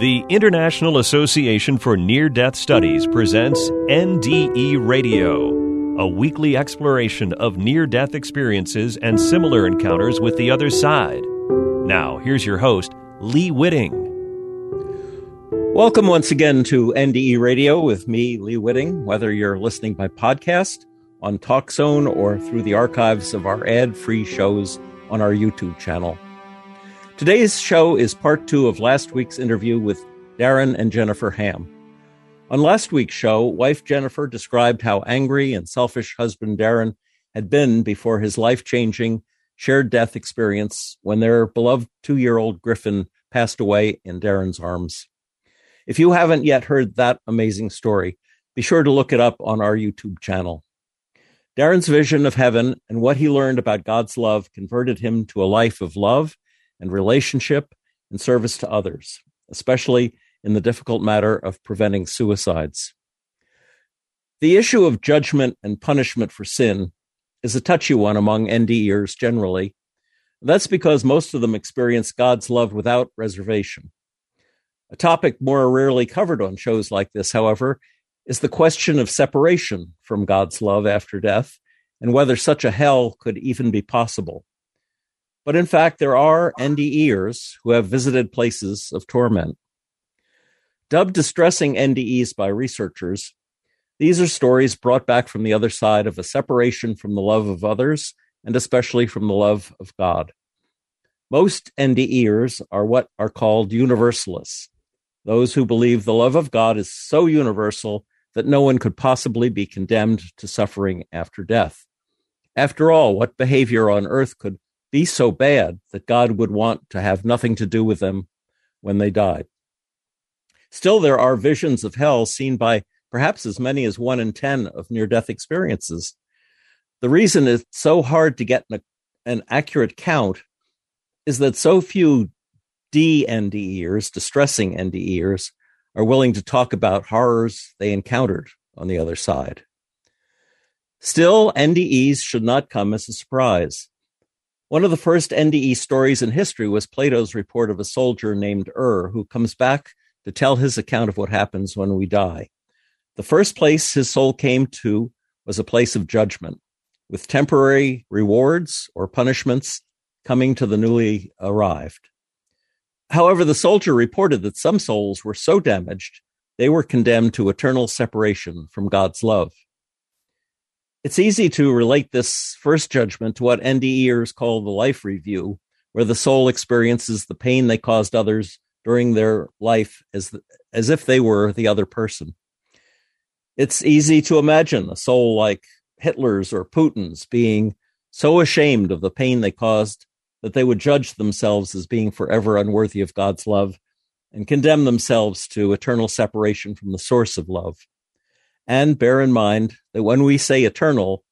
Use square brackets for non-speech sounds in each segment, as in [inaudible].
The International Association for Near Death Studies presents NDE Radio, a weekly exploration of near death experiences and similar encounters with the other side. Now, here's your host, Lee Witting. Welcome once again to NDE Radio with me, Lee Witting, whether you're listening by podcast, on TalkZone, or through the archives of our ad free shows on our YouTube channel. Today's show is part two of last week's interview with Darren and Jennifer Ham. On last week's show, wife Jennifer described how angry and selfish husband Darren had been before his life changing shared death experience when their beloved two year old Griffin passed away in Darren's arms. If you haven't yet heard that amazing story, be sure to look it up on our YouTube channel. Darren's vision of heaven and what he learned about God's love converted him to a life of love and relationship and service to others, especially in the difficult matter of preventing suicides. The issue of judgment and punishment for sin is a touchy one among NDEers generally. That's because most of them experience God's love without reservation. A topic more rarely covered on shows like this, however, is the question of separation from God's love after death and whether such a hell could even be possible. But in fact, there are NDEers who have visited places of torment. Dubbed distressing NDEs by researchers, these are stories brought back from the other side of a separation from the love of others and especially from the love of God. Most NDEers are what are called universalists, those who believe the love of God is so universal that no one could possibly be condemned to suffering after death. After all, what behavior on earth could be so bad that God would want to have nothing to do with them when they died. Still, there are visions of hell seen by perhaps as many as one in 10 of near death experiences. The reason it's so hard to get an, accurate count is that so few DNDEers, distressing NDEers, are willing to talk about horrors they encountered on the other side. Still, NDEs should not come as a surprise. One of the first NDE stories in history was Plato's report of a soldier named Ur who comes back to tell his account of what happens when we die. The first place his soul came to was a place of judgment, with temporary rewards or punishments coming to the newly arrived. However, the soldier reported that some souls were so damaged they were condemned to eternal separation from God's love. It's easy to relate this first judgment to what NDEers call the life review, where the soul experiences the pain they caused others during their life as, the, as if they were the other person. It's easy to imagine a soul like Hitler's or Putin's being so ashamed of the pain they caused that they would judge themselves as being forever unworthy of God's love and condemn themselves to eternal separation from the source of love. And bear in mind that when we say eternal,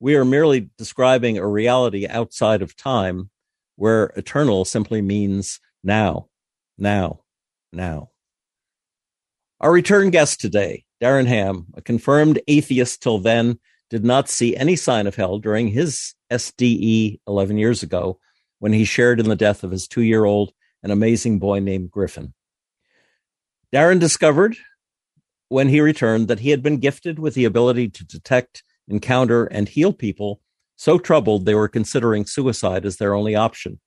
we are merely describing a reality outside of time, where eternal simply means now, now, now. Our return guest today, Darren Ham, a confirmed atheist till then, did not see any sign of hell during his SDE 11 years ago when he shared in the death of his two year old and amazing boy named Griffin. Darren discovered when he returned that he had been gifted with the ability to detect, encounter, and heal people so troubled they were considering suicide as their only option.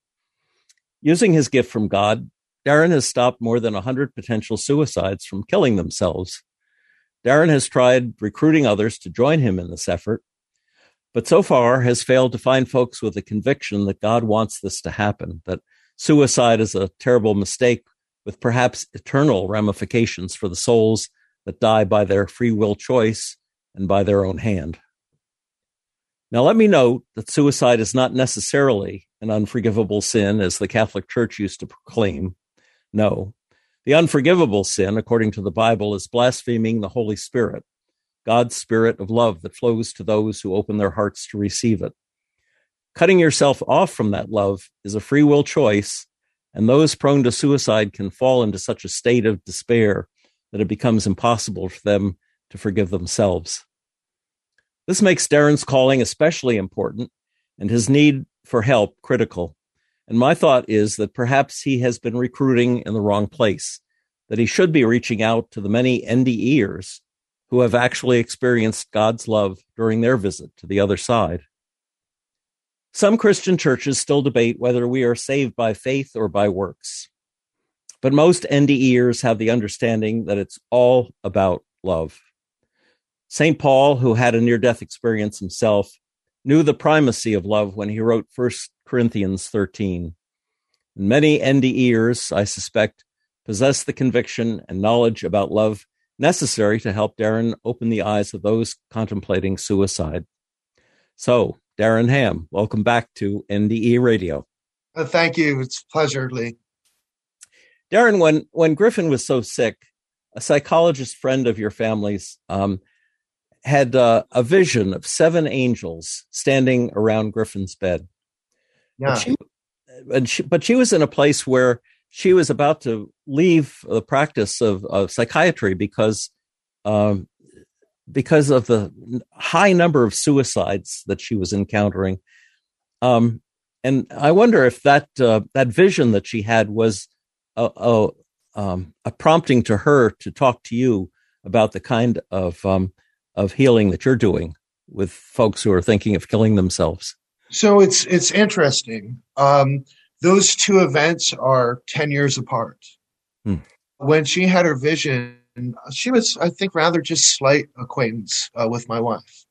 Using his gift from God, Darren has stopped more than 100 potential suicides from killing themselves. Darren has tried recruiting others to join him in this effort, but so far has failed to find folks with a conviction that God wants this to happen, that suicide is a terrible mistake with perhaps eternal ramifications for the souls that die by their free will choice and by their own hand. Now, let me note that suicide is not necessarily an unforgivable sin, as the Catholic Church used to proclaim. No, the unforgivable sin, according to the Bible, is blaspheming the Holy Spirit, God's Spirit of love that flows to those who open their hearts to receive it. Cutting yourself off from that love is a free will choice, and those prone to suicide can fall into such a state of despair that it becomes impossible for them to forgive themselves. This makes Darren's calling especially important and his need for help critical. And my thought is that perhaps he has been recruiting in the wrong place, that he should be reaching out to the many NDEers who have actually experienced God's love during their visit to the other side. Some Christian churches still debate whether we are saved by faith or by works. But most NDEers have the understanding that it's all about love. St. Paul, who had a near death experience himself, knew the primacy of love when he wrote 1 Corinthians 13. And many NDEers, I suspect, possess the conviction and knowledge about love necessary to help Darren open the eyes of those contemplating suicide. So, Darren Ham, welcome back to NDE Radio. Uh, thank you. It's a pleasure, Lee. Darren, when when Griffin was so sick, a psychologist friend of your family's um, had uh, a vision of seven angels standing around Griffin's bed. Yeah. But she, and she, but she was in a place where she was about to leave the practice of, of psychiatry because um, because of the high number of suicides that she was encountering. Um, and I wonder if that uh, that vision that she had was a, a, um, a, prompting to her to talk to you about the kind of um, of healing that you're doing with folks who are thinking of killing themselves. So it's it's interesting. Um, those two events are ten years apart. Hmm. When she had her vision, she was, I think, rather just slight acquaintance uh, with my wife,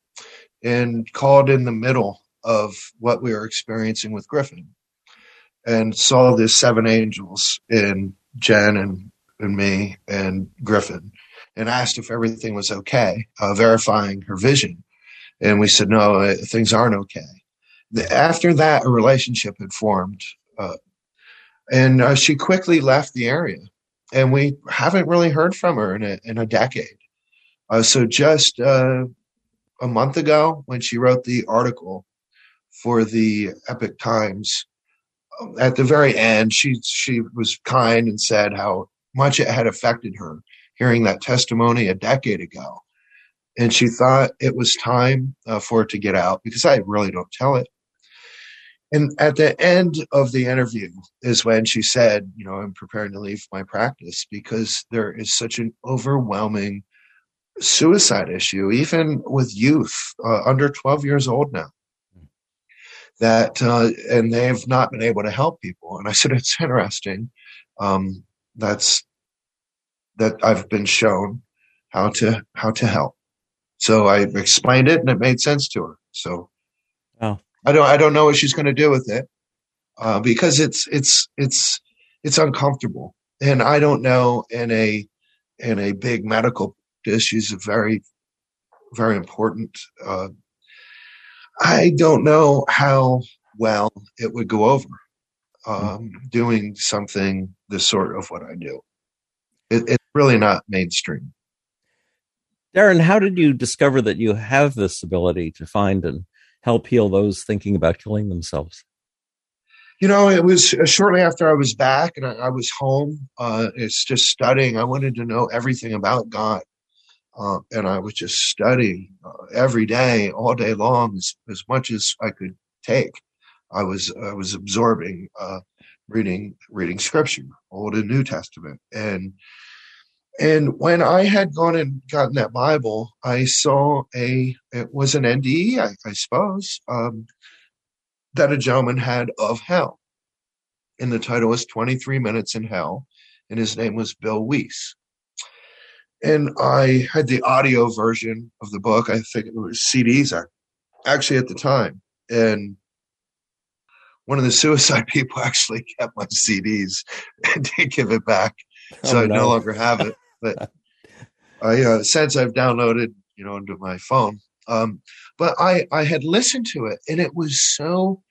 and called in the middle of what we were experiencing with Griffin, and saw the seven angels in Jen and and me and Griffin, and asked if everything was okay, uh, verifying her vision, and we said no, uh, things aren't okay. The, after that, a relationship had formed, uh, and uh, she quickly left the area, and we haven't really heard from her in a in a decade. Uh, so just uh, a month ago, when she wrote the article for the Epoch Times at the very end, she she was kind and said how much it had affected her hearing that testimony a decade ago, and she thought it was time uh, for it to get out because I really don't tell it. And at the end of the interview is when she said, "You know, I'm preparing to leave my practice because there is such an overwhelming suicide issue, even with youth uh, under 12 years old now." That uh, and they've not been able to help people. And I said, it's interesting. Um, that's that I've been shown how to how to help. So I explained it, and it made sense to her. So oh. I don't I don't know what she's going to do with it uh, because it's it's it's it's uncomfortable, and I don't know in a in a big medical She's a very very important uh, I don't know how well it would go over um, doing something the sort of what I do. It, it's really not mainstream. Darren, how did you discover that you have this ability to find and help heal those thinking about killing themselves? You know, it was uh, shortly after I was back and I, I was home. Uh, it's just studying. I wanted to know everything about God. Uh, and I was just studying uh, every day, all day long, as, as much as I could take. I was I was absorbing, uh, reading reading [laughs] Scripture, Old and New Testament, and and when I had gone and gotten that Bible, I saw a it was an NDE, I, I suppose, um, that a gentleman had of hell, and the title was Twenty Three Minutes in Hell, and his name was Bill Wiese and I had the audio version of the book. I think it was CDs actually at the time, and one of the [laughs] suicide people actually kept my CDs [laughs] and didn't give it back, so oh, I no. longer have it. But [laughs] I uh, since I've downloaded, you know, into my phone. Um, but I I had listened to it, and it was so.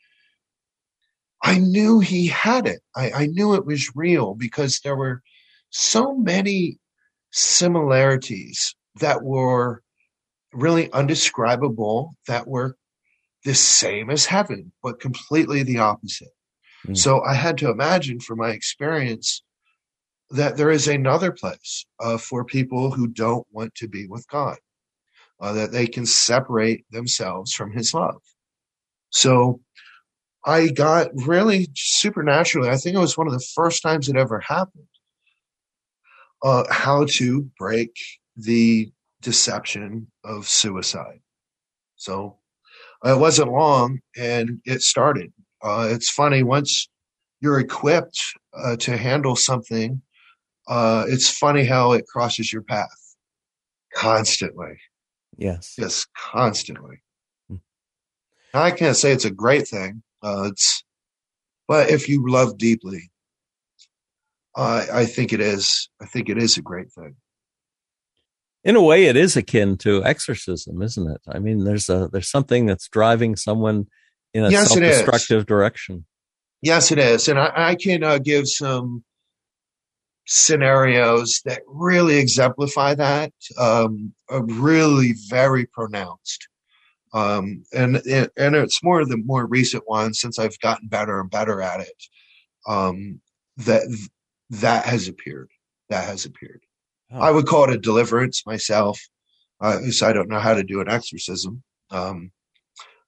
I knew he had it. I, I knew it was real because there were so many similarities that were really undescribable, that were the same as heaven, but completely the opposite. Mm. So I had to imagine from my experience that there is another place uh, for people who don't want to be with God, uh, that they can separate themselves from His love. So I got really supernaturally, I think it was one of the first times it ever happened. Uh, how to break the deception of suicide. So it wasn't long and it started. Uh, it's funny, once you're equipped uh, to handle something, uh, it's funny how it crosses your path constantly. Yes. Yes, constantly. Hmm. I can't say it's a great thing. Uh, it's, but if you love deeply, I think it is. I think it is a great thing. In a way, it is akin to exorcism, isn't it? I mean, there's a there's something that's driving someone in a yes, self-destructive direction. Yes, it is, and I, I can uh, give some scenarios that really exemplify that. Um, really very pronounced, um, and and it's more the more recent ones since I've gotten better and better at it. Um, that that has appeared. That has appeared. Oh. I would call it a deliverance myself. Uh, I don't know how to do an exorcism. Um,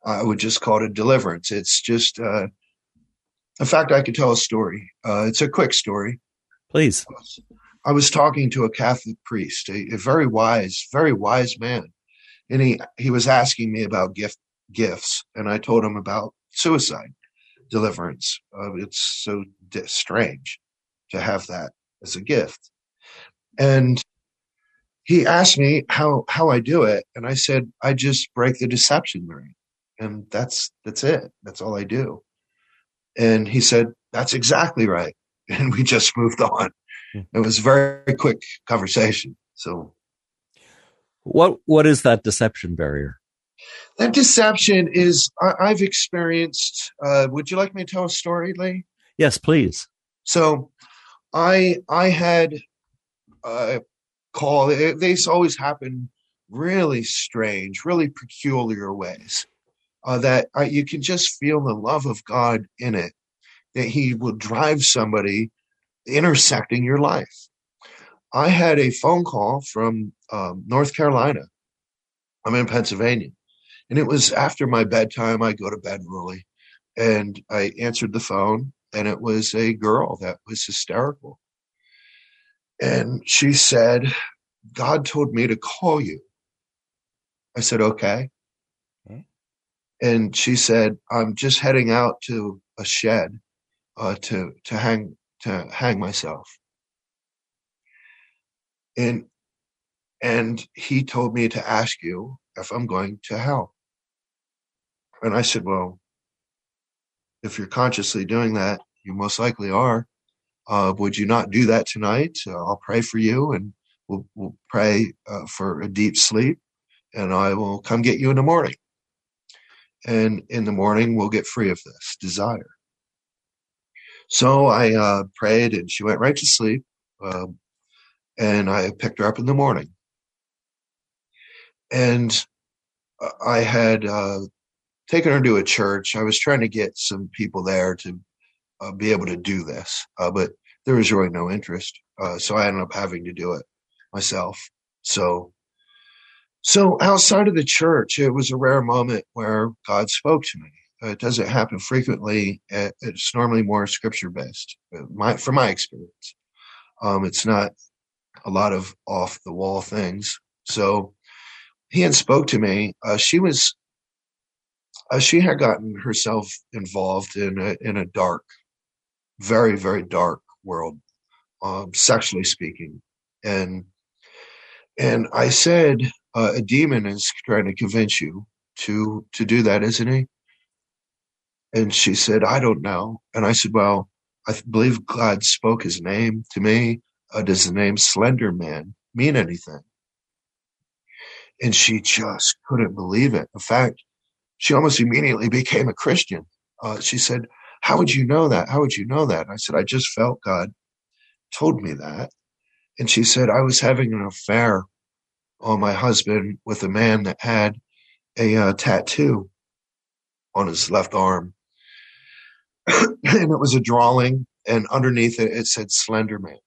I would just call it a deliverance. It's just, uh, in fact, I could tell a story. Uh, it's a quick story. Please. I was talking to a Catholic priest, a, a, very wise, very wise man, and he he was asking me about gift gifts, and I told him about suicide deliverance. Uh, it's so strange to have that as a gift. And he asked me how how I do it, and I said I just break the deception ring, and that's that's it. That's all I do. And he said that's exactly right, [laughs] and we just moved on. Hmm. It was a very quick conversation. So, what what is that deception barrier? That deception is I, have experienced. Uh, would you like me to tell a story, Lee? Yes, please. So, I I had a call. They always happen really strange, really peculiar ways uh, that you can just feel the love of God in it. That He will drive somebody intersecting your life. I had a phone call from um, North Carolina. I'm in Pennsylvania. And it was after my bedtime. I go to bed early. And I answered the phone, and it was a girl that was hysterical. And she said, God told me to call you. I said, okay. okay. And she said, I'm just heading out to a shed uh, to to hang to hang myself. And and he told me to ask you if I'm going to hell. And I said, well, if you're consciously doing that, you most likely are uh, would you not do that tonight? Uh, I'll pray for you and we'll, we'll pray uh, for a deep sleep and I will come get you in the morning. And in the morning, we'll get free of this desire. So I uh, prayed and she went right to sleep. Um, and I picked her up in the morning. And I had uh, taken her to a church. I was trying to get some people there to uh, be able to do this, uh, but there was really no interest. Uh, so I ended up having to do it myself. So, so outside of the church, it was a rare moment where God spoke to me. it doesn't happen frequently. It's normally more scripture based. Uh, my, from my experience, um, it's not a lot of off the wall things. So he had spoke to me. Uh, she was, uh, she had gotten herself involved in a, in a dark very, very dark world, um, sexually speaking. And, and I said, uh, a demon is trying to convince you to, to do that, isn't he? And she said, I don't know. And I said, well, I believe God spoke his name to me. Uh, does the name Slender Man mean anything? And she just couldn't believe it. In fact, she almost immediately became a Christian. Uh, she said, how would you know that? How would you know that? And I said, I just felt God told me that. And she said, I was having an affair on my husband with a man that had a uh, tattoo on his left arm. [clears throat] and it was a drawing, and underneath it, it said Slender Man.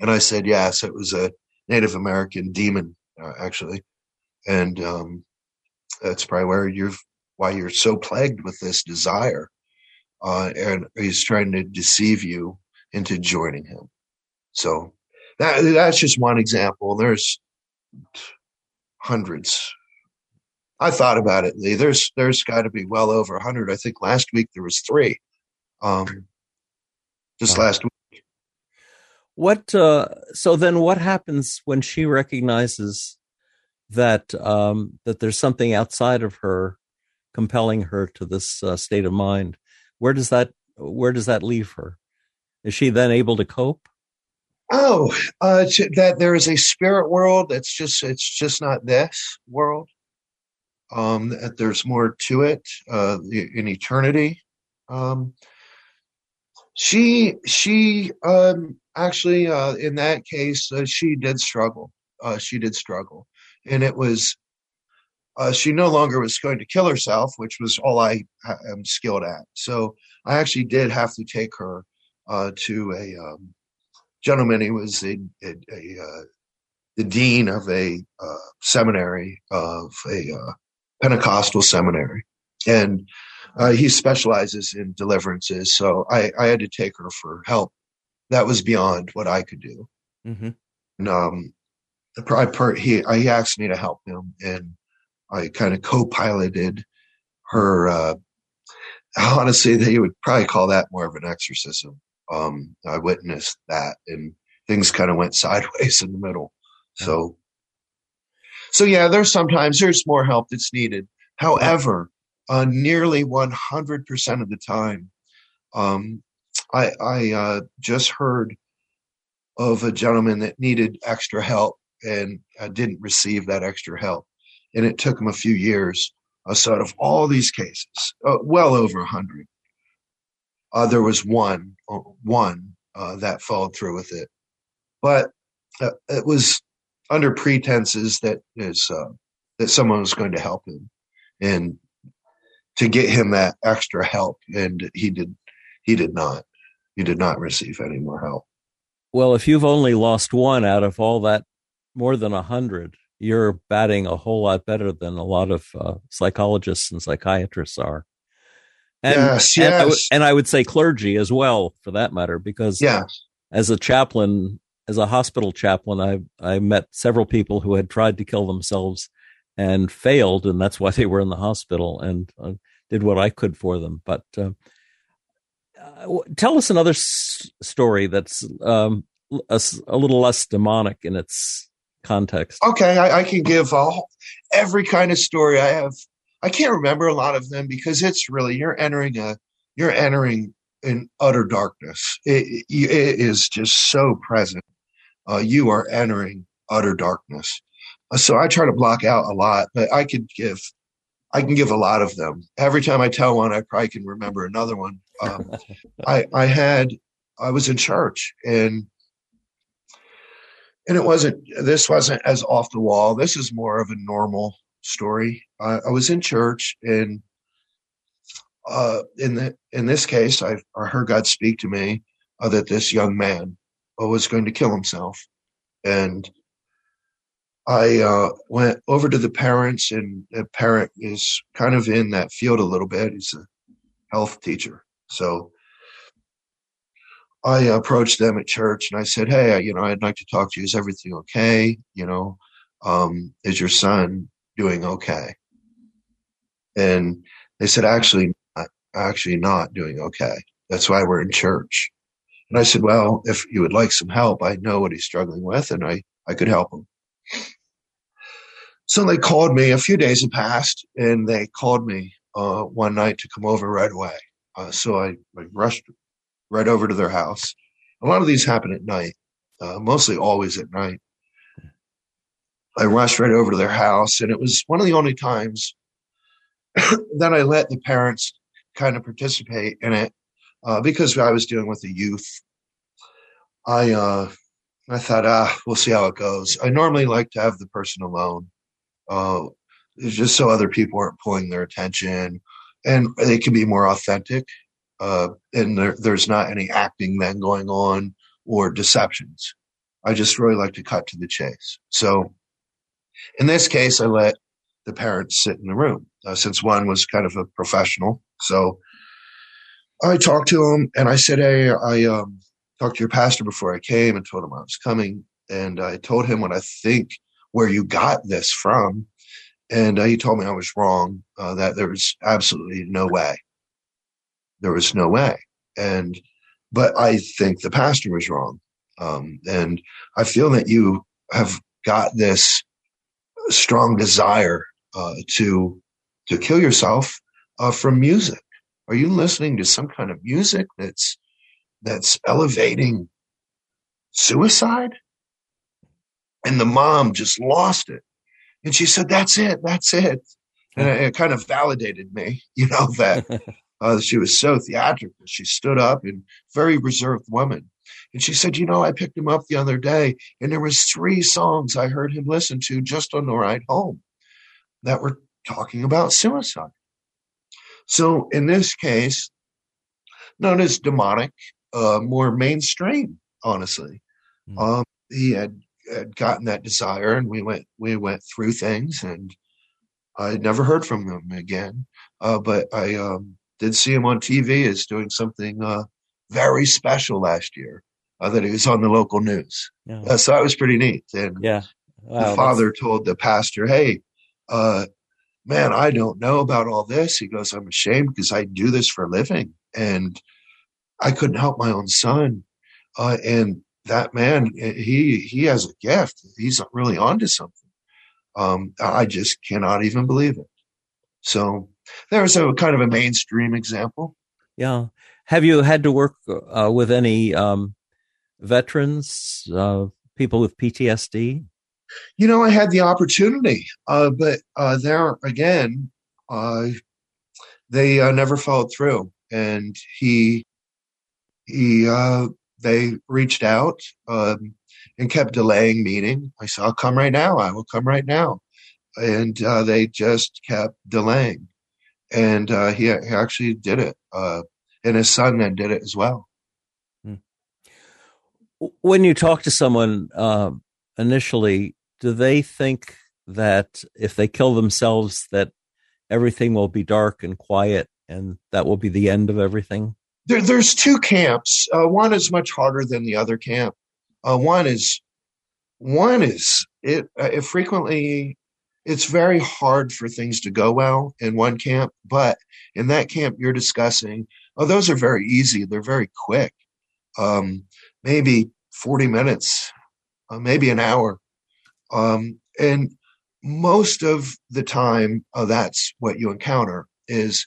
And I said, yes, it was a Native American demon, uh, actually. And um, that's probably where you've, why you're so plagued with this desire uh, and he's trying to deceive you into joining him. So that that's just one example. There's hundreds. I thought about it, Lee. There's there's got to be well over hundred. I think last week there was three. Um, just last week. What? Uh, so then, what happens when she recognizes that um, that there's something outside of her compelling her to this uh, state of mind? Where does that Where does that leave her? Is she then able to cope? Oh, uh, that there is a spirit world that's just it's just not this world. Um, that there's more to it uh, in eternity. Um, she she um, actually uh, in that case uh, she did struggle. Uh, she did struggle, and it was uh, she no longer was going to kill herself, which was all I am skilled at. So I actually did have to take her uh, to a um, gentleman. He was a, a, a uh, the dean of a uh, seminary of a uh, Pentecostal seminary, and uh, he specializes in deliverances. So I, I, had to take her for help. That was beyond what I could do. Mm-hmm. And, um, I, he, he asked me to help him, and I kind of co-piloted her. Uh, [laughs] honestly, they would probably call that more of an exorcism um, I witnessed that and things kind of went [laughs] sideways in the middle. So, so yeah, there's sometimes there's more help that's needed. However, uh, nearly 100% of the time, um, I, I uh, just heard of a gentleman that needed extra help and I didn't receive that extra help. And it took him a few years. Uh, so out of all these cases, uh, well over a hundred, uh, there was one, uh, one uh, that followed through with it, but uh, it was under pretenses that is that someone was going to help him, and to get him that extra help, and he did. He did not. He did not receive any more help. Well, if you've only lost one out of all that, more than a hundred, you're batting a whole lot better than a lot of uh, psychologists and psychiatrists are. And, yes, yes. And I, and I would say clergy as well, for that matter, because yes. as a chaplain, as a hospital chaplain, I I met several people who had tried to kill themselves and failed, and that's why [laughs] they were in the hospital, and uh, did what I could for them. But uh, uh, tell us another s- story that's um, a, a, little less demonic in its context. Okay, I, I can give all, every kind of story. I have I can't remember a lot of them because it's really you're entering a you're entering in utter darkness. It, it is just so present. Uh, you are entering utter darkness. Uh, so I try to block out a lot, but I could give I can give a lot of them. Every time I tell one, I probably can remember another one. Um, [laughs] I I had I was in church and and it wasn't this wasn't as off the wall. This is more of a normal story. I, I was in church, and uh, in the in this case, I, heard God speak to me uh, that this young man was going to kill himself, and I uh, went over to the parents, and the parent is kind of in that field a little bit. He's a health teacher, so I approached them at church and I said, "Hey, you know, I'd like to talk to you. Is everything okay? You know, um, is your son doing okay. And they said, actually, not, actually not doing okay. That's why we're in church. And I said, well, if you would like some help, I know what he's struggling with and I, I could help him. So they called me. A few days had passed, and they called me uh, one night to come over right away. Uh, so I, I, rushed right over to their house. A lot of these happen at night, uh, mostly always at night. I rushed right over to their house, and it was one of the only times [coughs] that I let the parents kind of participate in it uh, because I was dealing with the youth. I uh, I thought, ah, we'll see how it goes. I normally like to have the person alone, uh, just so other people aren't pulling their attention, and they can be more authentic. Uh, and there, there's not any acting then going on or deceptions. I just really like to cut to the chase. So in this case, I let the parents sit in the room uh, since one was kind of a professional. So I talked to him and I said, Hey, I, um, talked to your pastor before I came and told him I was coming. And I told him what I think where you got this from. And uh, he told me I was wrong, uh, that there was absolutely no way. There was no way. And, but I think the pastor was wrong. Um, and I feel that you have got this strong desire uh, to to kill yourself uh, from music. Are you listening to some kind of music that's that's elevating suicide? And the mom just lost it. And she said, That's it. That's it. And it, kind of validated me, you know, that [laughs] uh, she was so theatrical. She stood up and very reserved woman. And she said, You know, I picked him up the other day, and there was three songs I heard him listen to just on the ride home that were talking about suicide. So in this case, known as demonic, uh, more mainstream, honestly. Mm. Um, he had, had gotten that desire, and we went we went through things, and I never heard from him again. Uh, but I um, did see him on TV as doing something uh, very special last year. Uh, that he was on the local news, yeah. Uh, so that was pretty neat. And yeah, wow, the father that's... told the pastor, "Hey, uh, man, I don't know about all this. He goes, I'm ashamed because I do this for a living. And I couldn't help my own son. Uh, and that man, eh, he, he has a gift. He's really onto something. Um, I just cannot even believe it. So there's a kind of a mainstream example. Yeah. Have you had to work uh, with any um, veterans, uh, people with PTSD? You know, I had the opportunity, uh, but uh, there again, uh, they uh, never followed through, and he he uh, they reached out um, and kept delaying meeting. I said, "I'll come right now. I will come right now," and uh, they just kept delaying, and he, he actually did it, and his son then did it as well. Hmm. When you talk to someone initially, do they think that if they kill themselves, that everything will be dark and quiet, and that will be the end of everything? There, there's two camps. Uh, one is much harder than the other camp. Uh, one is one is it, uh, it frequently it's very hard for things to go well in one camp, but in that camp you're discussing, oh, those are very easy. They're very quick. Um, maybe 40 minutes, uh, maybe an hour. Um, and most of the time, uh, that's what you encounter is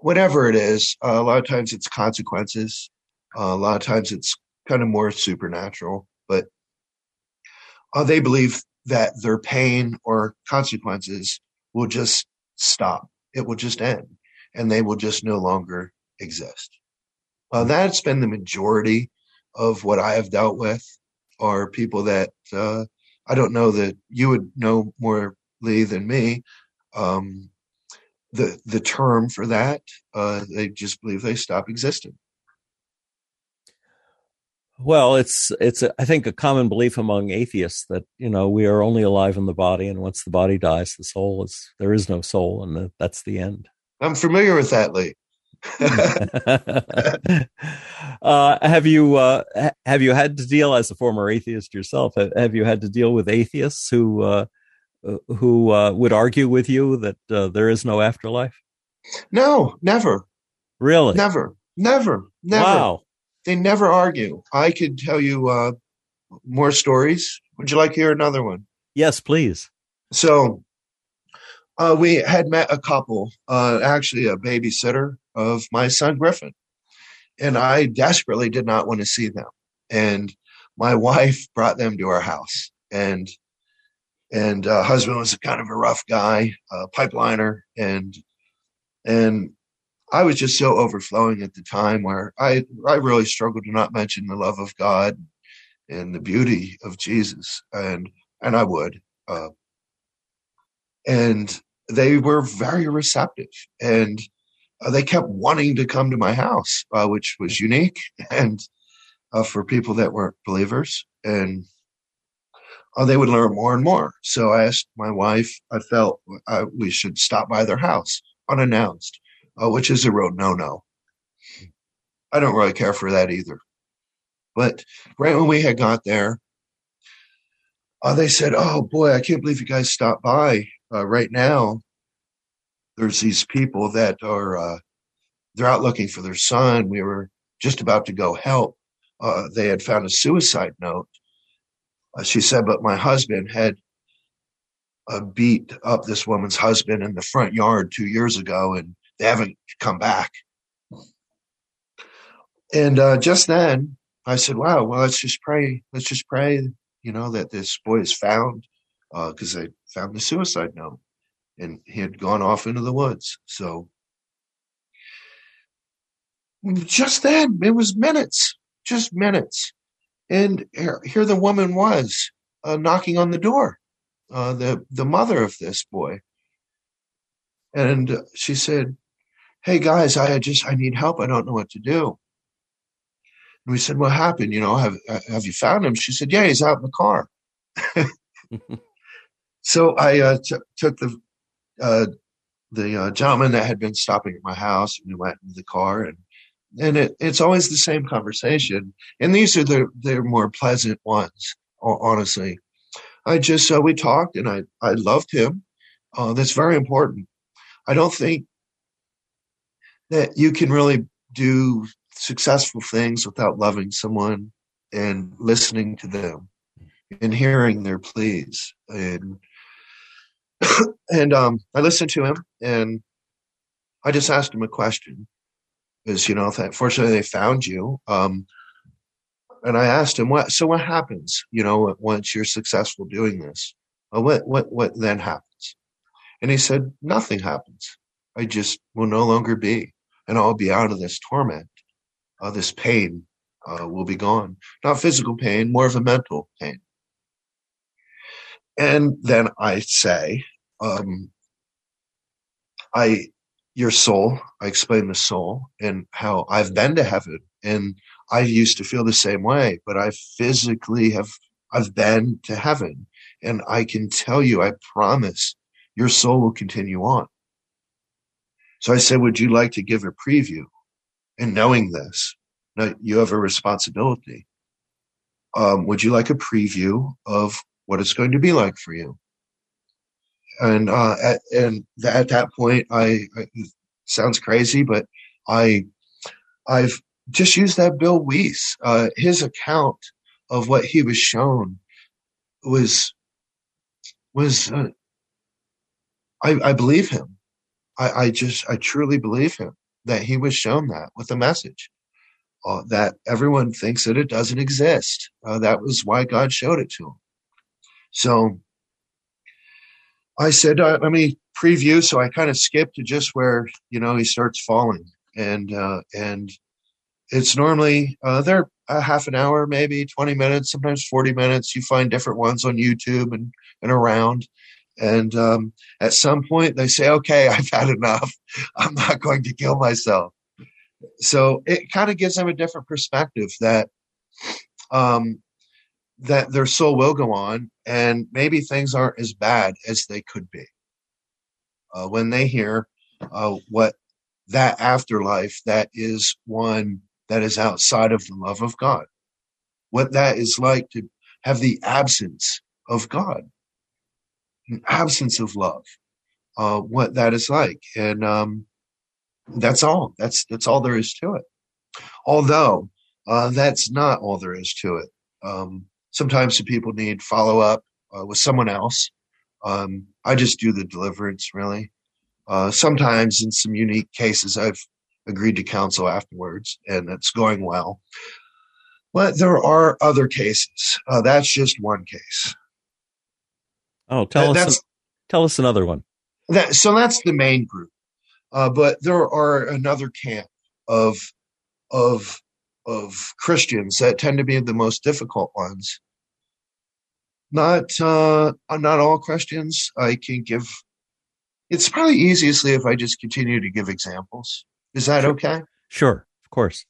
whatever it is. Uh, a lot of times it's consequences. Uh, a lot of times it's kind of more supernatural, but uh, they believe that their pain or consequences will just stop. It will just end and they will just no longer exist. That's been the majority of what I have dealt with are people that uh, I don't know that you would know more Lee than me. Um, the the term for that, uh, they just believe they stop existing. Well, it's it's a, I think a common belief among atheists that you know we are only alive in the body, and once the body dies, the soul is there is no soul, and the, that's the end. I'm familiar with that, Lee. [laughs] uh, have you uh, have you had to deal as a former atheist yourself? Have you had to deal with atheists who uh, who uh, would argue with you that uh, there is no afterlife? No, never. Really? Never, never, never. Wow. They never argue. I could tell you uh, more stories. Would you like to hear another one? Yes, please. So uh, we had met a couple, uh, actually a babysitter of my son Griffin, and I desperately did not want to see them. And my wife brought them to our house, and and uh, husband was kind of a rough guy, a pipeliner, and and I was just so overflowing at the time where I I really struggled to not mention the love of God and the beauty of Jesus, and and I would. Uh, and they were very receptive and uh, they kept wanting to come to my house, uh, which was unique [laughs] and uh, for people that weren't believers. And uh, they would learn more and more. So I asked my wife, I felt uh, we should stop by their house unannounced, uh, which is a road no no. I don't really care for that either. But right when we had got there, uh, they said, "Oh boy, I can't believe you guys stopped by uh, right now." There's these people that are uh, they're out looking for their son. We were just about to go help. Uh, they had found a suicide note. Uh, she said, but my husband had beat up this woman's husband in the front yard two years ago, and they haven't come back. And uh, just then, I said, "Wow, well, let's just pray. Let's just pray, you know, that this boy is found, because uh, they found the suicide note, and he had gone off into the woods. So just then, it was minutes, just minutes, and here, here the woman was uh, knocking on the door, uh, the the mother of this boy, and she said, "Hey guys, I just I need help. I don't know what to do." And we said, "What happened? You know, have have you found him?" She said, "Yeah, he's out in the car." [laughs] so I uh, t- took the uh, the uh, gentleman that had been stopping at my house, and we went into the car, and and it, it's always the same conversation. And these are the the more pleasant ones, honestly. I just uh, we talked, and I I loved him. Uh, that's very important. I don't think that you can really do successful things without loving someone and listening to them and hearing their pleas. And [coughs] and um, I listened to him and I just asked him a question. Because you know fortunately they found you um, and I asked him what so what happens you know once you're successful doing this? What what what then happens? And he said nothing happens. I just will no longer be and I'll be out of this torment uh, this pain uh, will be gone. Not physical pain, more of a mental pain. And then I say, um, I, your soul, I explain the soul and how I've been to heaven and I used to feel the same way, but I physically have, I've been to heaven and I can tell you, I promise your soul will continue on. So I said, would you like to give a preview? And knowing this, now you have a responsibility. Um, would you like a preview of what it's going to be like for you? And uh, at, and th- at that point, I, I sounds crazy, but I I've just used that Bill Wiese. Uh, his account of what he was shown was was uh, I, I believe him. I, I just I truly believe him that he was shown that with a message uh, that everyone thinks that it doesn't exist. Uh, that was why God showed it to him. So I said, uh, let me preview. So I kind of skipped to just where you know he starts falling, and uh, and it's normally uh, they're a half an hour, maybe twenty minutes, sometimes forty minutes. You find different ones on YouTube and and around. And um, at some point, they say, "Okay, [laughs] I've had enough. I'm not going to kill myself." so it kind of gives them a different perspective that um, that their soul will go on and maybe things aren't as bad as they could be uh, when they hear uh, what that afterlife that is one that is outside of the love of god what that is like to have the absence of god an absence of love uh, what that is like and um, that's all. That's that's all there is to it. Although uh, that's not all there is to it. Um, sometimes people need follow up uh, with someone else. Um, I just do the deliverance really. Uh, sometimes in some unique cases, I've agreed to counsel afterwards, and it's going well. But there are other cases. Uh, that's just one case. Oh, tell us. tell us another one. That, so that's the main group. Uh, but there are another camp of of of Christians that tend to be the most difficult ones. Not uh, not all Christians. I can give. It's probably easiestly if I just continue to give examples. Is that sure. okay? Sure, of course.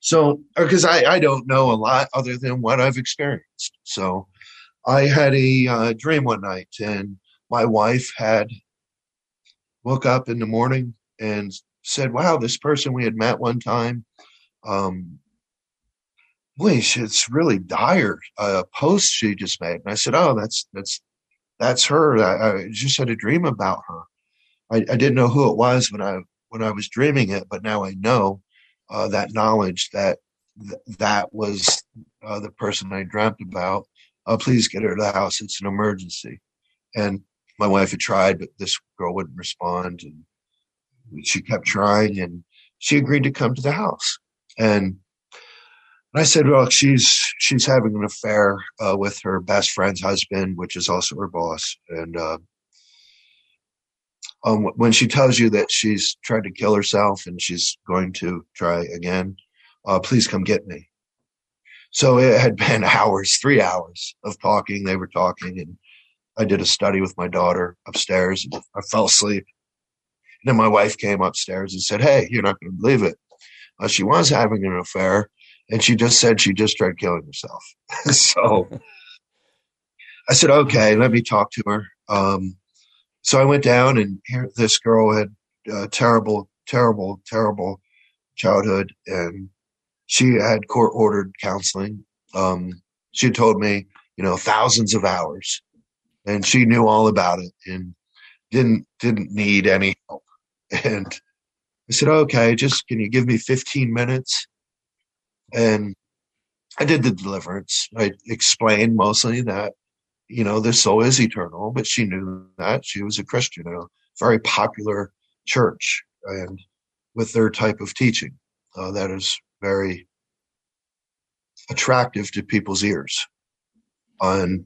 So, because I I don't know a lot other than what I've experienced. So, I had a uh, dream one night, and my wife had woke up in the morning and said, "Wow, this person we had met one time, um, boy, it's really dire uh, post she just made. And I said, oh, that's, that's, that's her. I, I just had a dream about her. I, I, didn't know who it was when I, when I was dreaming it, but now I know uh, that knowledge that th- that was uh, the person I dreamt about. Uh, please get her to the house. It's an emergency. And my wife had tried, but this girl wouldn't respond. And she kept trying and she agreed to come to the house. And I said, well, she's, she's having an affair, uh, with her best friend's husband, which is also her boss. And, uh, um, when she tells you that she's tried to kill herself and she's going to try again, uh, please come get me. So it had been [laughs] hours, three hours of talking. They were talking and I did a study with my daughter upstairs. I fell asleep. And then my wife came upstairs and said, Hey, you're not going to believe it. She was having an affair and she just said she just tried killing herself. [laughs] so I said, okay, let me talk to her. Um, so I went down and here this girl had a terrible, terrible, terrible childhood and she had court ordered counseling. Um, she told me, you know, thousands of hours and she knew all about it and didn't, didn't need any help. [laughs] And I said, okay, just can you give me 15 minutes? And I did the deliverance. I explained mostly that, you know, the soul is eternal, but she knew that she was a Christian a very popular church and with their type of teaching uh, that is very attractive to people's ears. And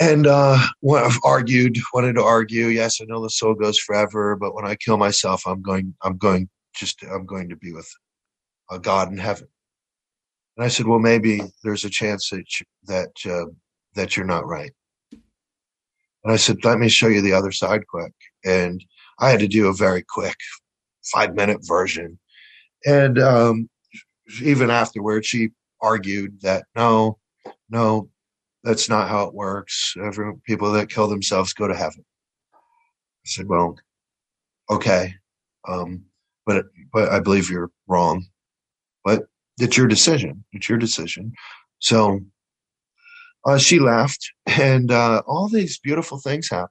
and uh, I've argued, wanted to argue. Yes, I know the soul goes forever, but when I kill myself, I'm going, I'm going, just, I'm going to be with a God in heaven. And I said, well, maybe there's a chance that you, that uh, that you're not right. And I said, let me show you the other side quick. And I had to do a very quick five minute version. And um, even afterwards, she argued that no, no, that's not how it works. Every people that kill themselves go to heaven. I said, well, okay, um, but but I believe you're wrong but it's your decision. It's your decision. So uh, she left, and uh, all these beautiful things happened.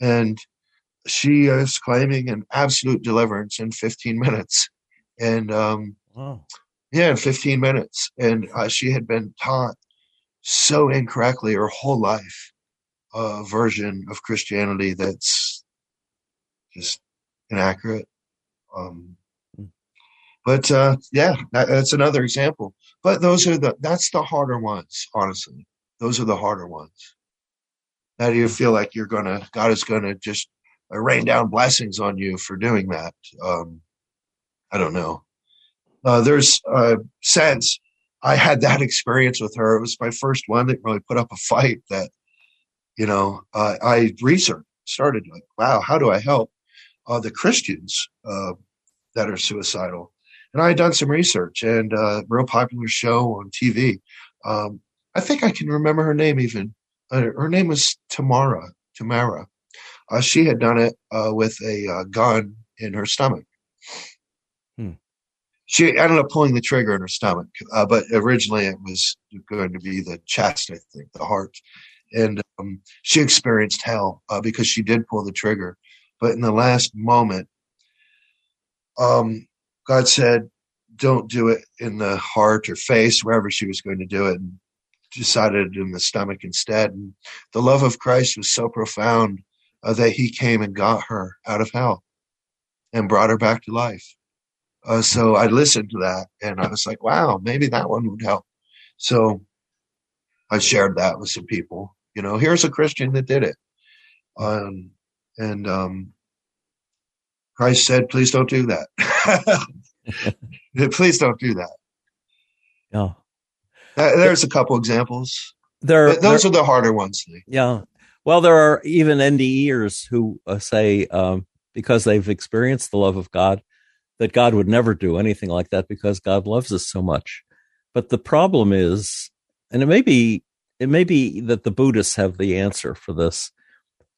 And she is claiming an absolute deliverance in 15 minutes. And um, wow. yeah, in 15 minutes. And uh, she had been taught so incorrectly her whole life a version of Christianity that's just inaccurate. Um, but uh, yeah, that, that's another example. But those are the that's the harder ones, honestly. Those are the harder ones. How do you feel like you're gonna God is gonna just rain down blessings on you for doing that? Um, I don't know. Uh, there's a sense I had that [laughs] experience with her. It was my first one that really put up a fight. That you know, uh, I researched, started like, wow, how do I help uh, the Christians uh, that are suicidal? and I had done some research and a uh, real popular show on TV. Um, I think I can remember her name even. Uh, her name was Tamara. Tamara. Uh, she had done it uh, with a uh, gun in her stomach. She ended up pulling the trigger in her stomach, uh, but originally it was going to be the chest, I think, the heart. And um, she experienced hell because she did pull the trigger. But in the last moment, um, God said, don't do it in the heart or face, wherever she was going to do it, and decided in the stomach instead. And the love of Christ was so profound uh, that he came and got her out of hell and brought her back to life. Uh, so I listened to that and I was like, wow, maybe that one would help. So I shared that with some people. You know, here's a Christian that did it. Um, and um, Christ said, please don't do that. [laughs] please don't do that. Yeah. There's a couple examples. There, those there, are the harder ones. Yeah. Well, there are even NDEers who uh, say, um, because they've experienced the love of God, that God would never do anything like that because God loves us so much. But the problem is, and it may be, it may be that the Buddhists have the answer for this.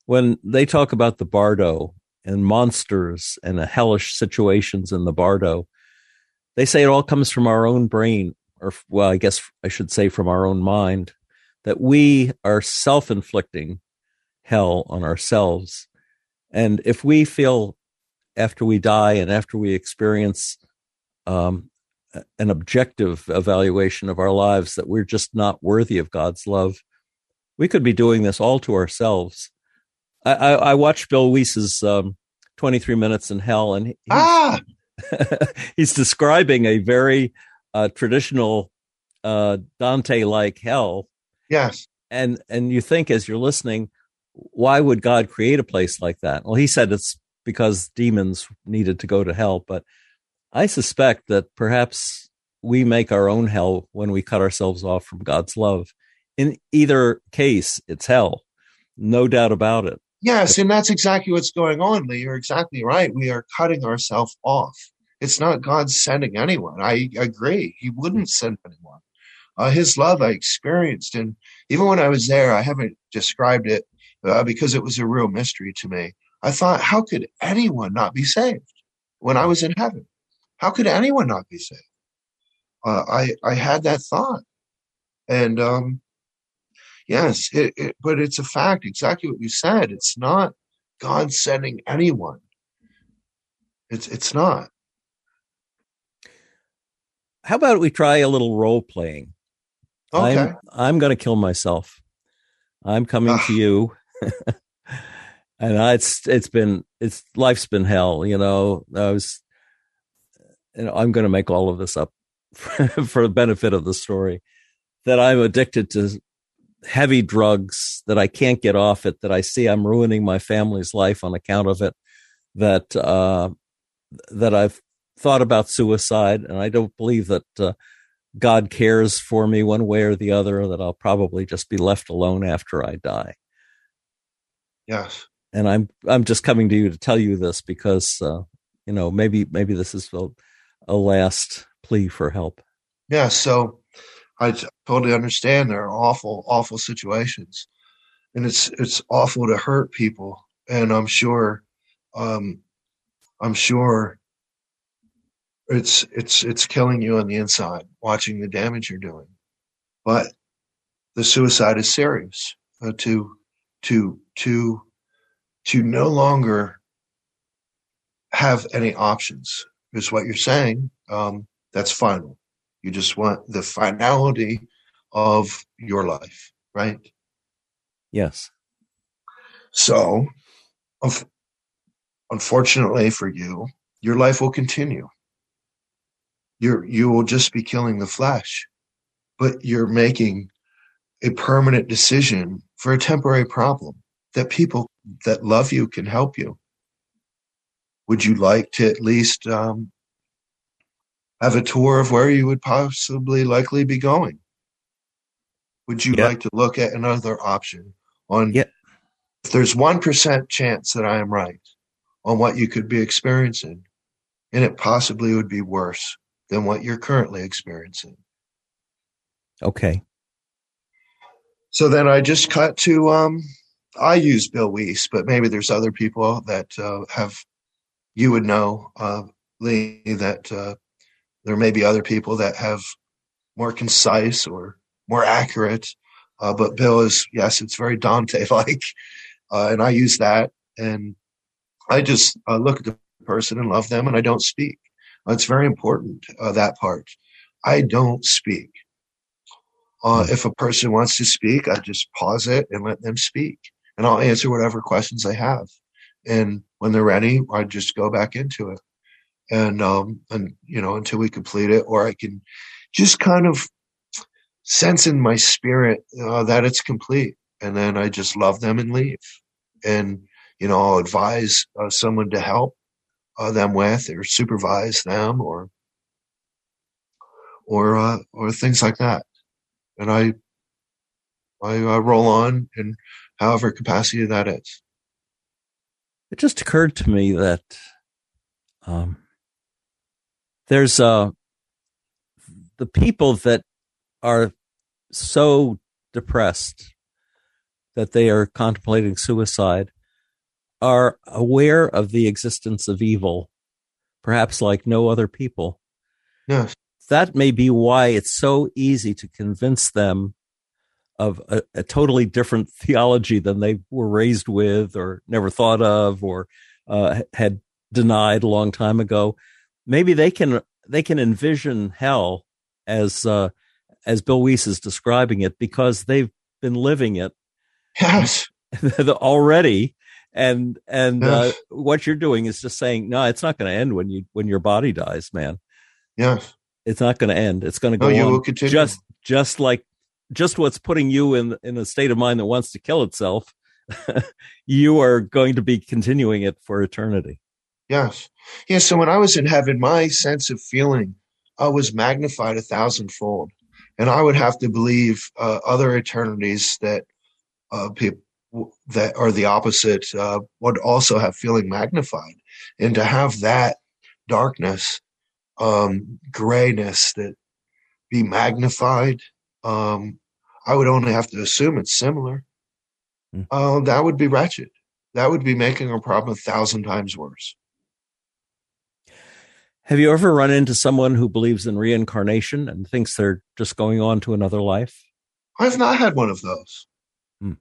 When they talk about the bardo and monsters and the hellish situations in the bardo, they say it all comes from our own brain, or well, I guess I should say from our own mind, that we are self inflicting hell on ourselves. And if we feel after we die and after we experience um, an objective evaluation of our lives that we're just not worthy of God's love, we could be doing this all to ourselves. I, I, I watched Bill Wiese's um, 23 Minutes in Hell, and he's, ah! [laughs] he's describing a very uh, traditional uh, Dante like hell. Yes. And and you think as you're listening, why would God create a place like that? Well, he said it's because demons needed to go to hell, but I suspect that perhaps we make our own hell when we cut ourselves off from God's love. In either case, it's hell. No doubt about it. Yes, and that's exactly what's going on, Lee. You're exactly right. We are cutting ourselves off. It's not God sending anyone. I agree. He wouldn't send anyone. Uh, his love I experienced, and even when I was there, I haven't described it uh, because it was a real mystery to me. I thought, how could anyone not be saved when I was in heaven? How could anyone not be saved? Uh, I I had that thought, and um, yes, it, it, but it's a fact. Exactly what you said. It's not God sending anyone. It's it's not. How about we try a little role playing? Okay. I'm, I'm going to kill myself. I'm coming to you. [laughs] and I, it's it's been it's life's been hell, you know. I was you know, I'm going to make all of this up [laughs] for, the benefit of the story. That I'm addicted to heavy drugs, that I can't get off it, that I see I'm ruining my family's life on account of it, that uh, that I've thought about suicide, and I don't believe that uh, God cares for me one way or the other. That I'll probably just be left alone after I die. Yes, and I'm I'm just coming to you to tell you this because uh, you know maybe maybe this is a last plea for help. Yeah, so I totally understand there are awful, awful situations, and it's it's awful to hurt people, and I'm sure, um, I'm sure it's it's it's killing you on the inside watching the damage you're doing, but the suicide is serious. Uh, to to to to no longer have any options is what you're saying. Um, that's final. You just want the finality of your life, right? Yes. So, unfortunately for you, your life will continue. You're, you will just be killing the flesh, but you're making a permanent decision for a temporary problem that people that love you can help you would you like to at least um, have a tour of where you would possibly likely be going? Would you like to look at another option on yeah. if there's 1% chance that I am right on what you could be experiencing, and it possibly would be worse than what you're currently experiencing? Okay. So then I just cut to um, I use Bill Wiese, but maybe there's other people that uh, have you would know, uh, Lee, that uh, there may be other people that have more concise or more accurate. Uh, but Bill is, yes, it's very Dante like. [laughs] Uh, and I use that. And I just uh, look at the person and love them and I don't speak. it's very important, uh, that part. I don't speak. Uh, if a person wants to speak, I just pause it and let them speak. And I'll answer whatever questions they have. And when they're ready, I just go back into it. And, um, and, you know, until we complete it, or I can just kind of sense in my spirit uh, that it's complete. And then I just love them and leave. And, you know, I'll advise uh, someone to help uh, them with or supervise them or, or, uh, or things like that. And I, I uh, roll on in however capacity that is it just occurred to me that um, there's uh, the people that are so depressed that they are contemplating suicide are aware of the existence of evil, perhaps like no other people. Yes. That may be why it's so easy to convince them of a, a, totally different theology than they were raised with or never thought of or uh, had denied a long time ago. Maybe they can they can envision hell as uh, as Bill Wiese is describing it because they've been living it yes. [laughs] already. And and uh, yes. uh, what you're doing is just saying, no, it's not going to end when you when your body dies, man. Yes, it's not going to end. It's going to go no, you on will continue. just just like just what's putting you in in a state of mind that wants to kill itself, [laughs] you are going to be continuing it for eternity. Yes. Yeah. So when I was in heaven, my sense of feeling uh, was magnified a thousandfold. And I would have to believe uh, other eternities that uh, people that are the opposite uh, would also have feeling magnified. And to have that darkness, um, grayness that be magnified um, I would only have to assume it's similar. Mm. Uh, that would be wretched. That would be making our problem a thousand times worse. Have you ever run into someone who believes in reincarnation and thinks they're just going on to another life? I've not had one of those. Hmm.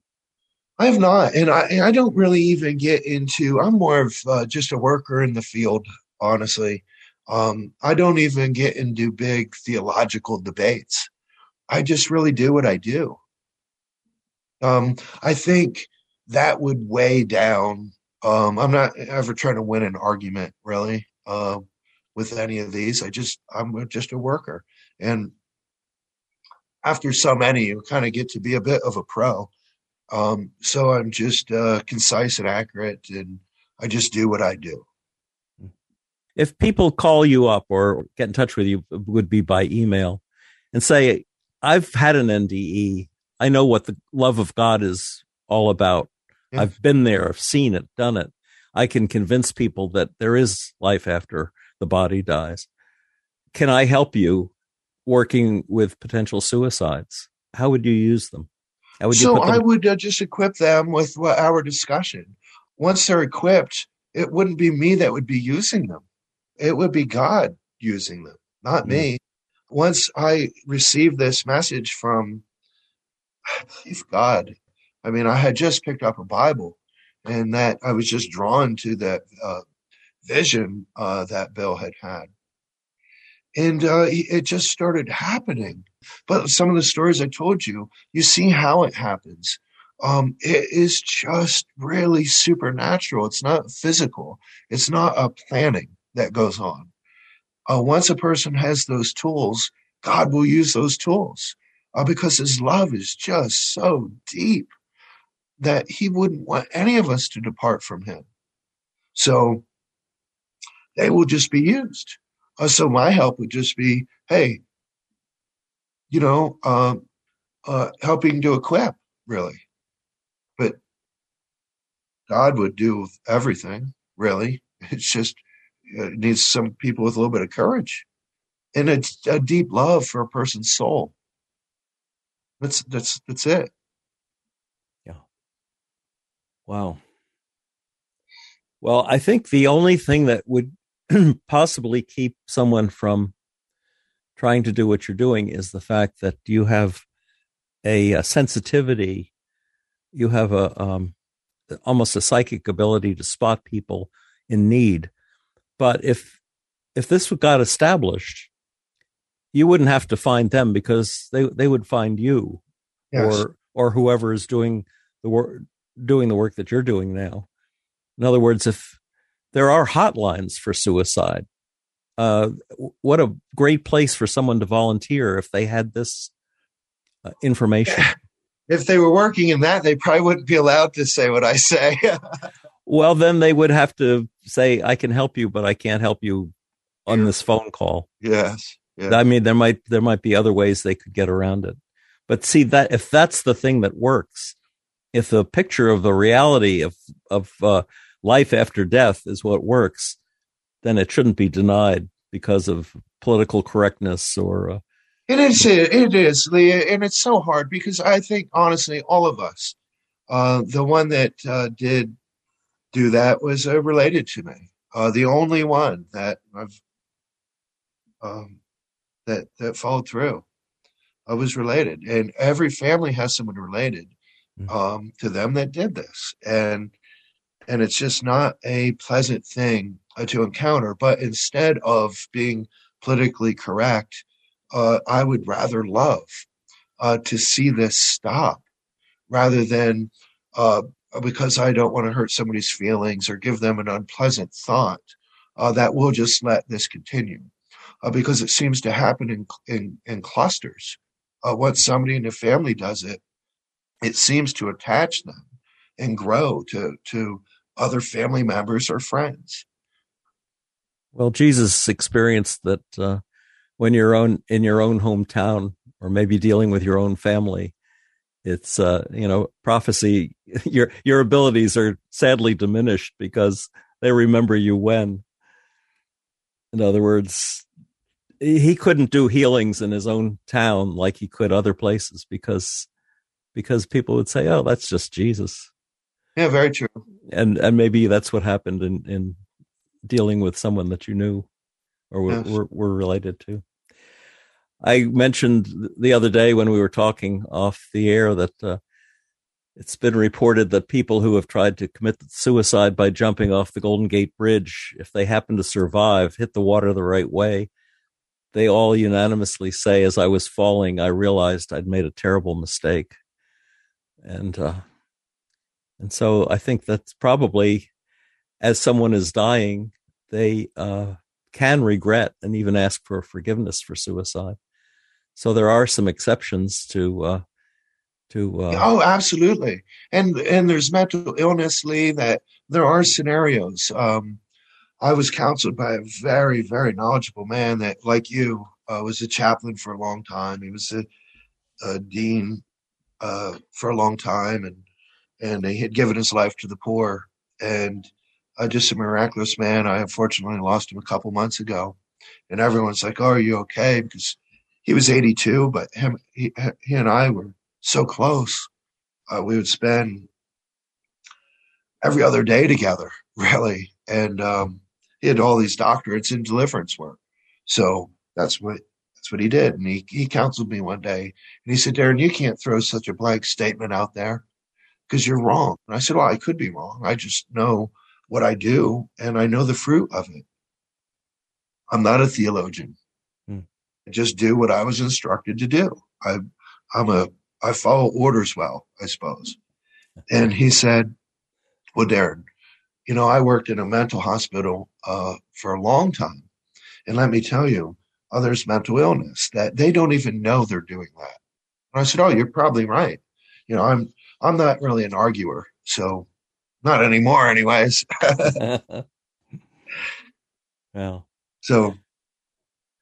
I have not, and I I don't really even get into. I'm more of uh, just a worker in the field, honestly. Um, I don't even get into big theological debates. I just really do what I do. Um, I think that would weigh down. Um, I'm not ever trying to win an argument, really, uh, with any of these. I just I'm just a worker, and after so many, you kind of get to be a bit of a pro. Um, so I'm just uh, concise and accurate, and I just do what I do. If people call you up or get in touch with you, would be by email, and say, I've had an NDE. I know what the love of God is all about. Yeah. I've been there, I've seen it, done it. I can convince people that there is life after the body dies. Can I help you working with potential suicides? How would you use them? How would you so I would uh, just equip them with our discussion. Once they're equipped, it wouldn't be me that would be using them. It would be God using them, not mm-hmm. me once I received this message from God, I mean, I had just picked up a Bible and that I was just drawn to that uh, vision uh, that Bill had had. And uh, it just started happening. But some of the stories I told you, you see how it happens. Um, it is just really supernatural. It's not physical. It's not a planning that goes on uh, once a person has those tools, God will use those tools uh, because his love is just so deep that he wouldn't want any of us to depart from him. So they will just be used. Uh, so my help would just be, hey, you know, um, uh, helping to equip, really. But God would do everything, really. [laughs] It's just it needs some people with a little bit of courage and a, a deep love for a person's soul. That's that's that's it. Yeah. Wow. Well, I think the only thing that would [clears throat] possibly keep someone from trying to do what you're doing is the fact that you have a, a sensitivity, you have a um, almost a psychic ability to spot people in need but if if this got established, you wouldn't have to find them because they they would find you yes. or or whoever is doing the work doing the work that you're doing now. In other words, if there are hotlines for suicide, uh, what a great place for someone to volunteer if they had this uh, information. [laughs] If they were working in that, they probably wouldn't be allowed to say what I say. [laughs] Well, then they would have to say, "I can help you, but I can't help you on this phone call." Yes. yes. I mean, there might there might be other ways they could get around it. But see that if that's the thing that works, if the picture of the reality of of uh, life after death is what works, then it shouldn't be denied because of political correctness or. Uh, it is. It is, Leah, and it's so hard because I think honestly, all of us, uh, the one that uh, did do that was uh, related to me. Uh, the only one that I've um, that that followed through. I was related, and every family has someone related mm. um, to them that did this, and and it's just not a pleasant thing uh, to encounter. But instead of being politically correct, uh, I would rather love uh, to see this stop rather than uh, because I don't want to hurt somebody's feelings or give them an unpleasant thought. Uh, that will just let this continue uh, because it seems to happen in in, in clusters. Uh, once somebody in the family does it, it seems to attach them and grow to to other family members or friends. Well, Jesus experienced that uh, when you're own in your own hometown, or maybe dealing with your own family, it's uh, you know prophecy. [laughs] Your your abilities are sadly diminished because they remember you when. In other words, he couldn't do healings in his own town like he could other places because because people would say, "Oh, that's just Jesus." Yeah, very true. And and maybe that's what happened in in dealing with someone that you knew or were, yes. were, were related to. I mentioned the other day when we were talking off the air that uh, it's been reported that people who have tried to commit suicide by jumping off the Golden Gate Bridge, if they happen to survive, hit the water the right way, they all unanimously say, as I was falling, I realized I'd made a terrible mistake. And, uh, and so I think that's probably as someone is dying, they, uh, can regret and even ask for forgiveness for suicide. So there are some exceptions to, uh, to, uh, oh, absolutely. And, and there's mental illness, Lee, that there are scenarios. Um, I was counseled by a very, very knowledgeable man that, like you, uh, was a chaplain for a long time. He was a, a dean uh, for a long time, and and he had given his life to the poor. And uh, just a miraculous man. I unfortunately lost him a couple months ago, and everyone's like, "Oh, are you okay?" Because he was 82, but him, he, he and I were so close. Uh, we would spend every other day together, [laughs] really, and um, he had all these doctorates in deliverance work. So that's what that's what he did. And he, he counseled me one day and he said, Darren, you can't throw such a blank statement out there because you're wrong. And I said, Well, I could be wrong. I just know what I do and I know the fruit of it. I'm not a theologian. Just do what I was instructed to do. I I'm a I follow orders well, I suppose. And he said, Well, Darren, you know, I worked in a mental hospital uh, for a long time. And let me tell you, others mental illness that they don't even know they're doing that. And I said, Oh, you're probably right. You know, I'm I'm not really an arguer, so not anymore anyways. [laughs] [laughs] well. So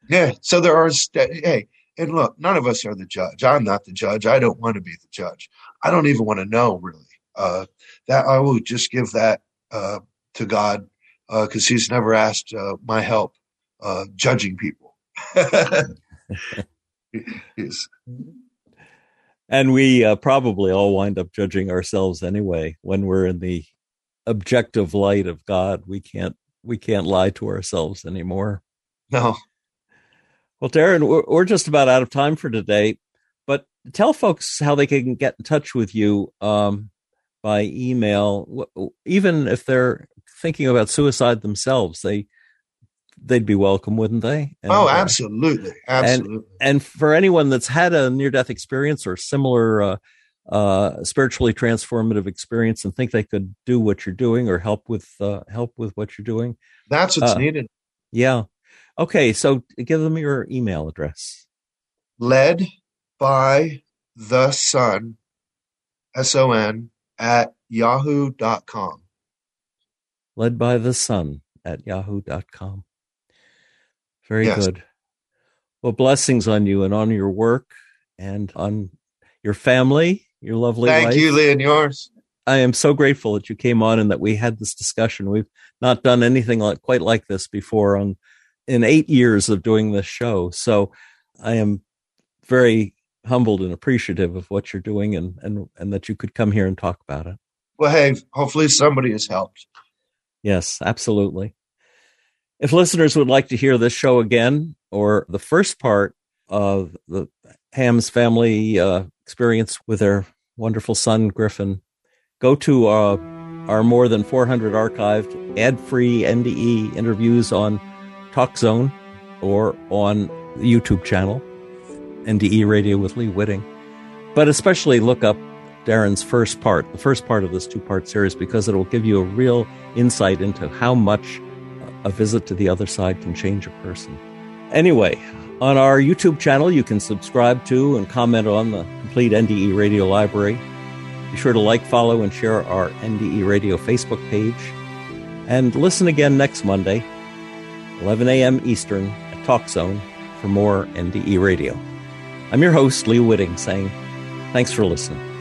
yeah, so there are hey, and look, none of us are the judge. I'm not the judge. I don't want to be the judge. I don't even want to know really. Uh, that I will just give that uh, to God because uh, He's never asked uh, my help uh, judging people. [laughs] yes. And we uh, probably all wind up judging ourselves anyway when we're in the objective light of God. We can't we can't lie to ourselves anymore. No. Well, Darren, we're, we're just about out of time for today, but tell folks how they can get in touch with you. Um, by email, even if they're thinking about suicide themselves, they they'd be welcome, wouldn't they? And, oh, absolutely, uh, absolutely. And, and, for anyone that's had a near death experience or similar uh, uh, spiritually transformative experience and think they could do what you're doing or help with uh, help with what you're doing, that's what's uh, needed. Yeah. Okay, so give them your email address. Led by the sun, S O N at yahoo.com. Led by the sun at yahoo.com. Very yes. good. Well, blessings on you and on your work and on your family, your lovely Thank you, Lee, and yours. I am so grateful that you came on and that we had this discussion. We've not done anything like quite like this before on in eight years of doing this show. So I am very humbled and appreciative of what you're doing and, and, and that you could come here and talk about it. Well, hey, hopefully somebody has helped. Yes, absolutely. If listeners would like to hear this show again or the first part of the Ham's family uh, experience with their wonderful son, Griffin, go to uh, our more than 400 archived ad free NDE interviews on TalkZone or on the YouTube channel, NDE Radio with Lee Witting. But especially look up Darren's first part, the first part of this two part series, because it will give you a real insight into how much a visit to the other side can change a person. Anyway, on our YouTube channel, you can subscribe to and comment on the complete NDE radio library. Be sure to like, follow, and share our NDE radio Facebook page. And listen again next Monday, 11 a.m. Eastern at TalkZone for more NDE radio. I'm your host, Lee Witting, saying thanks for listening.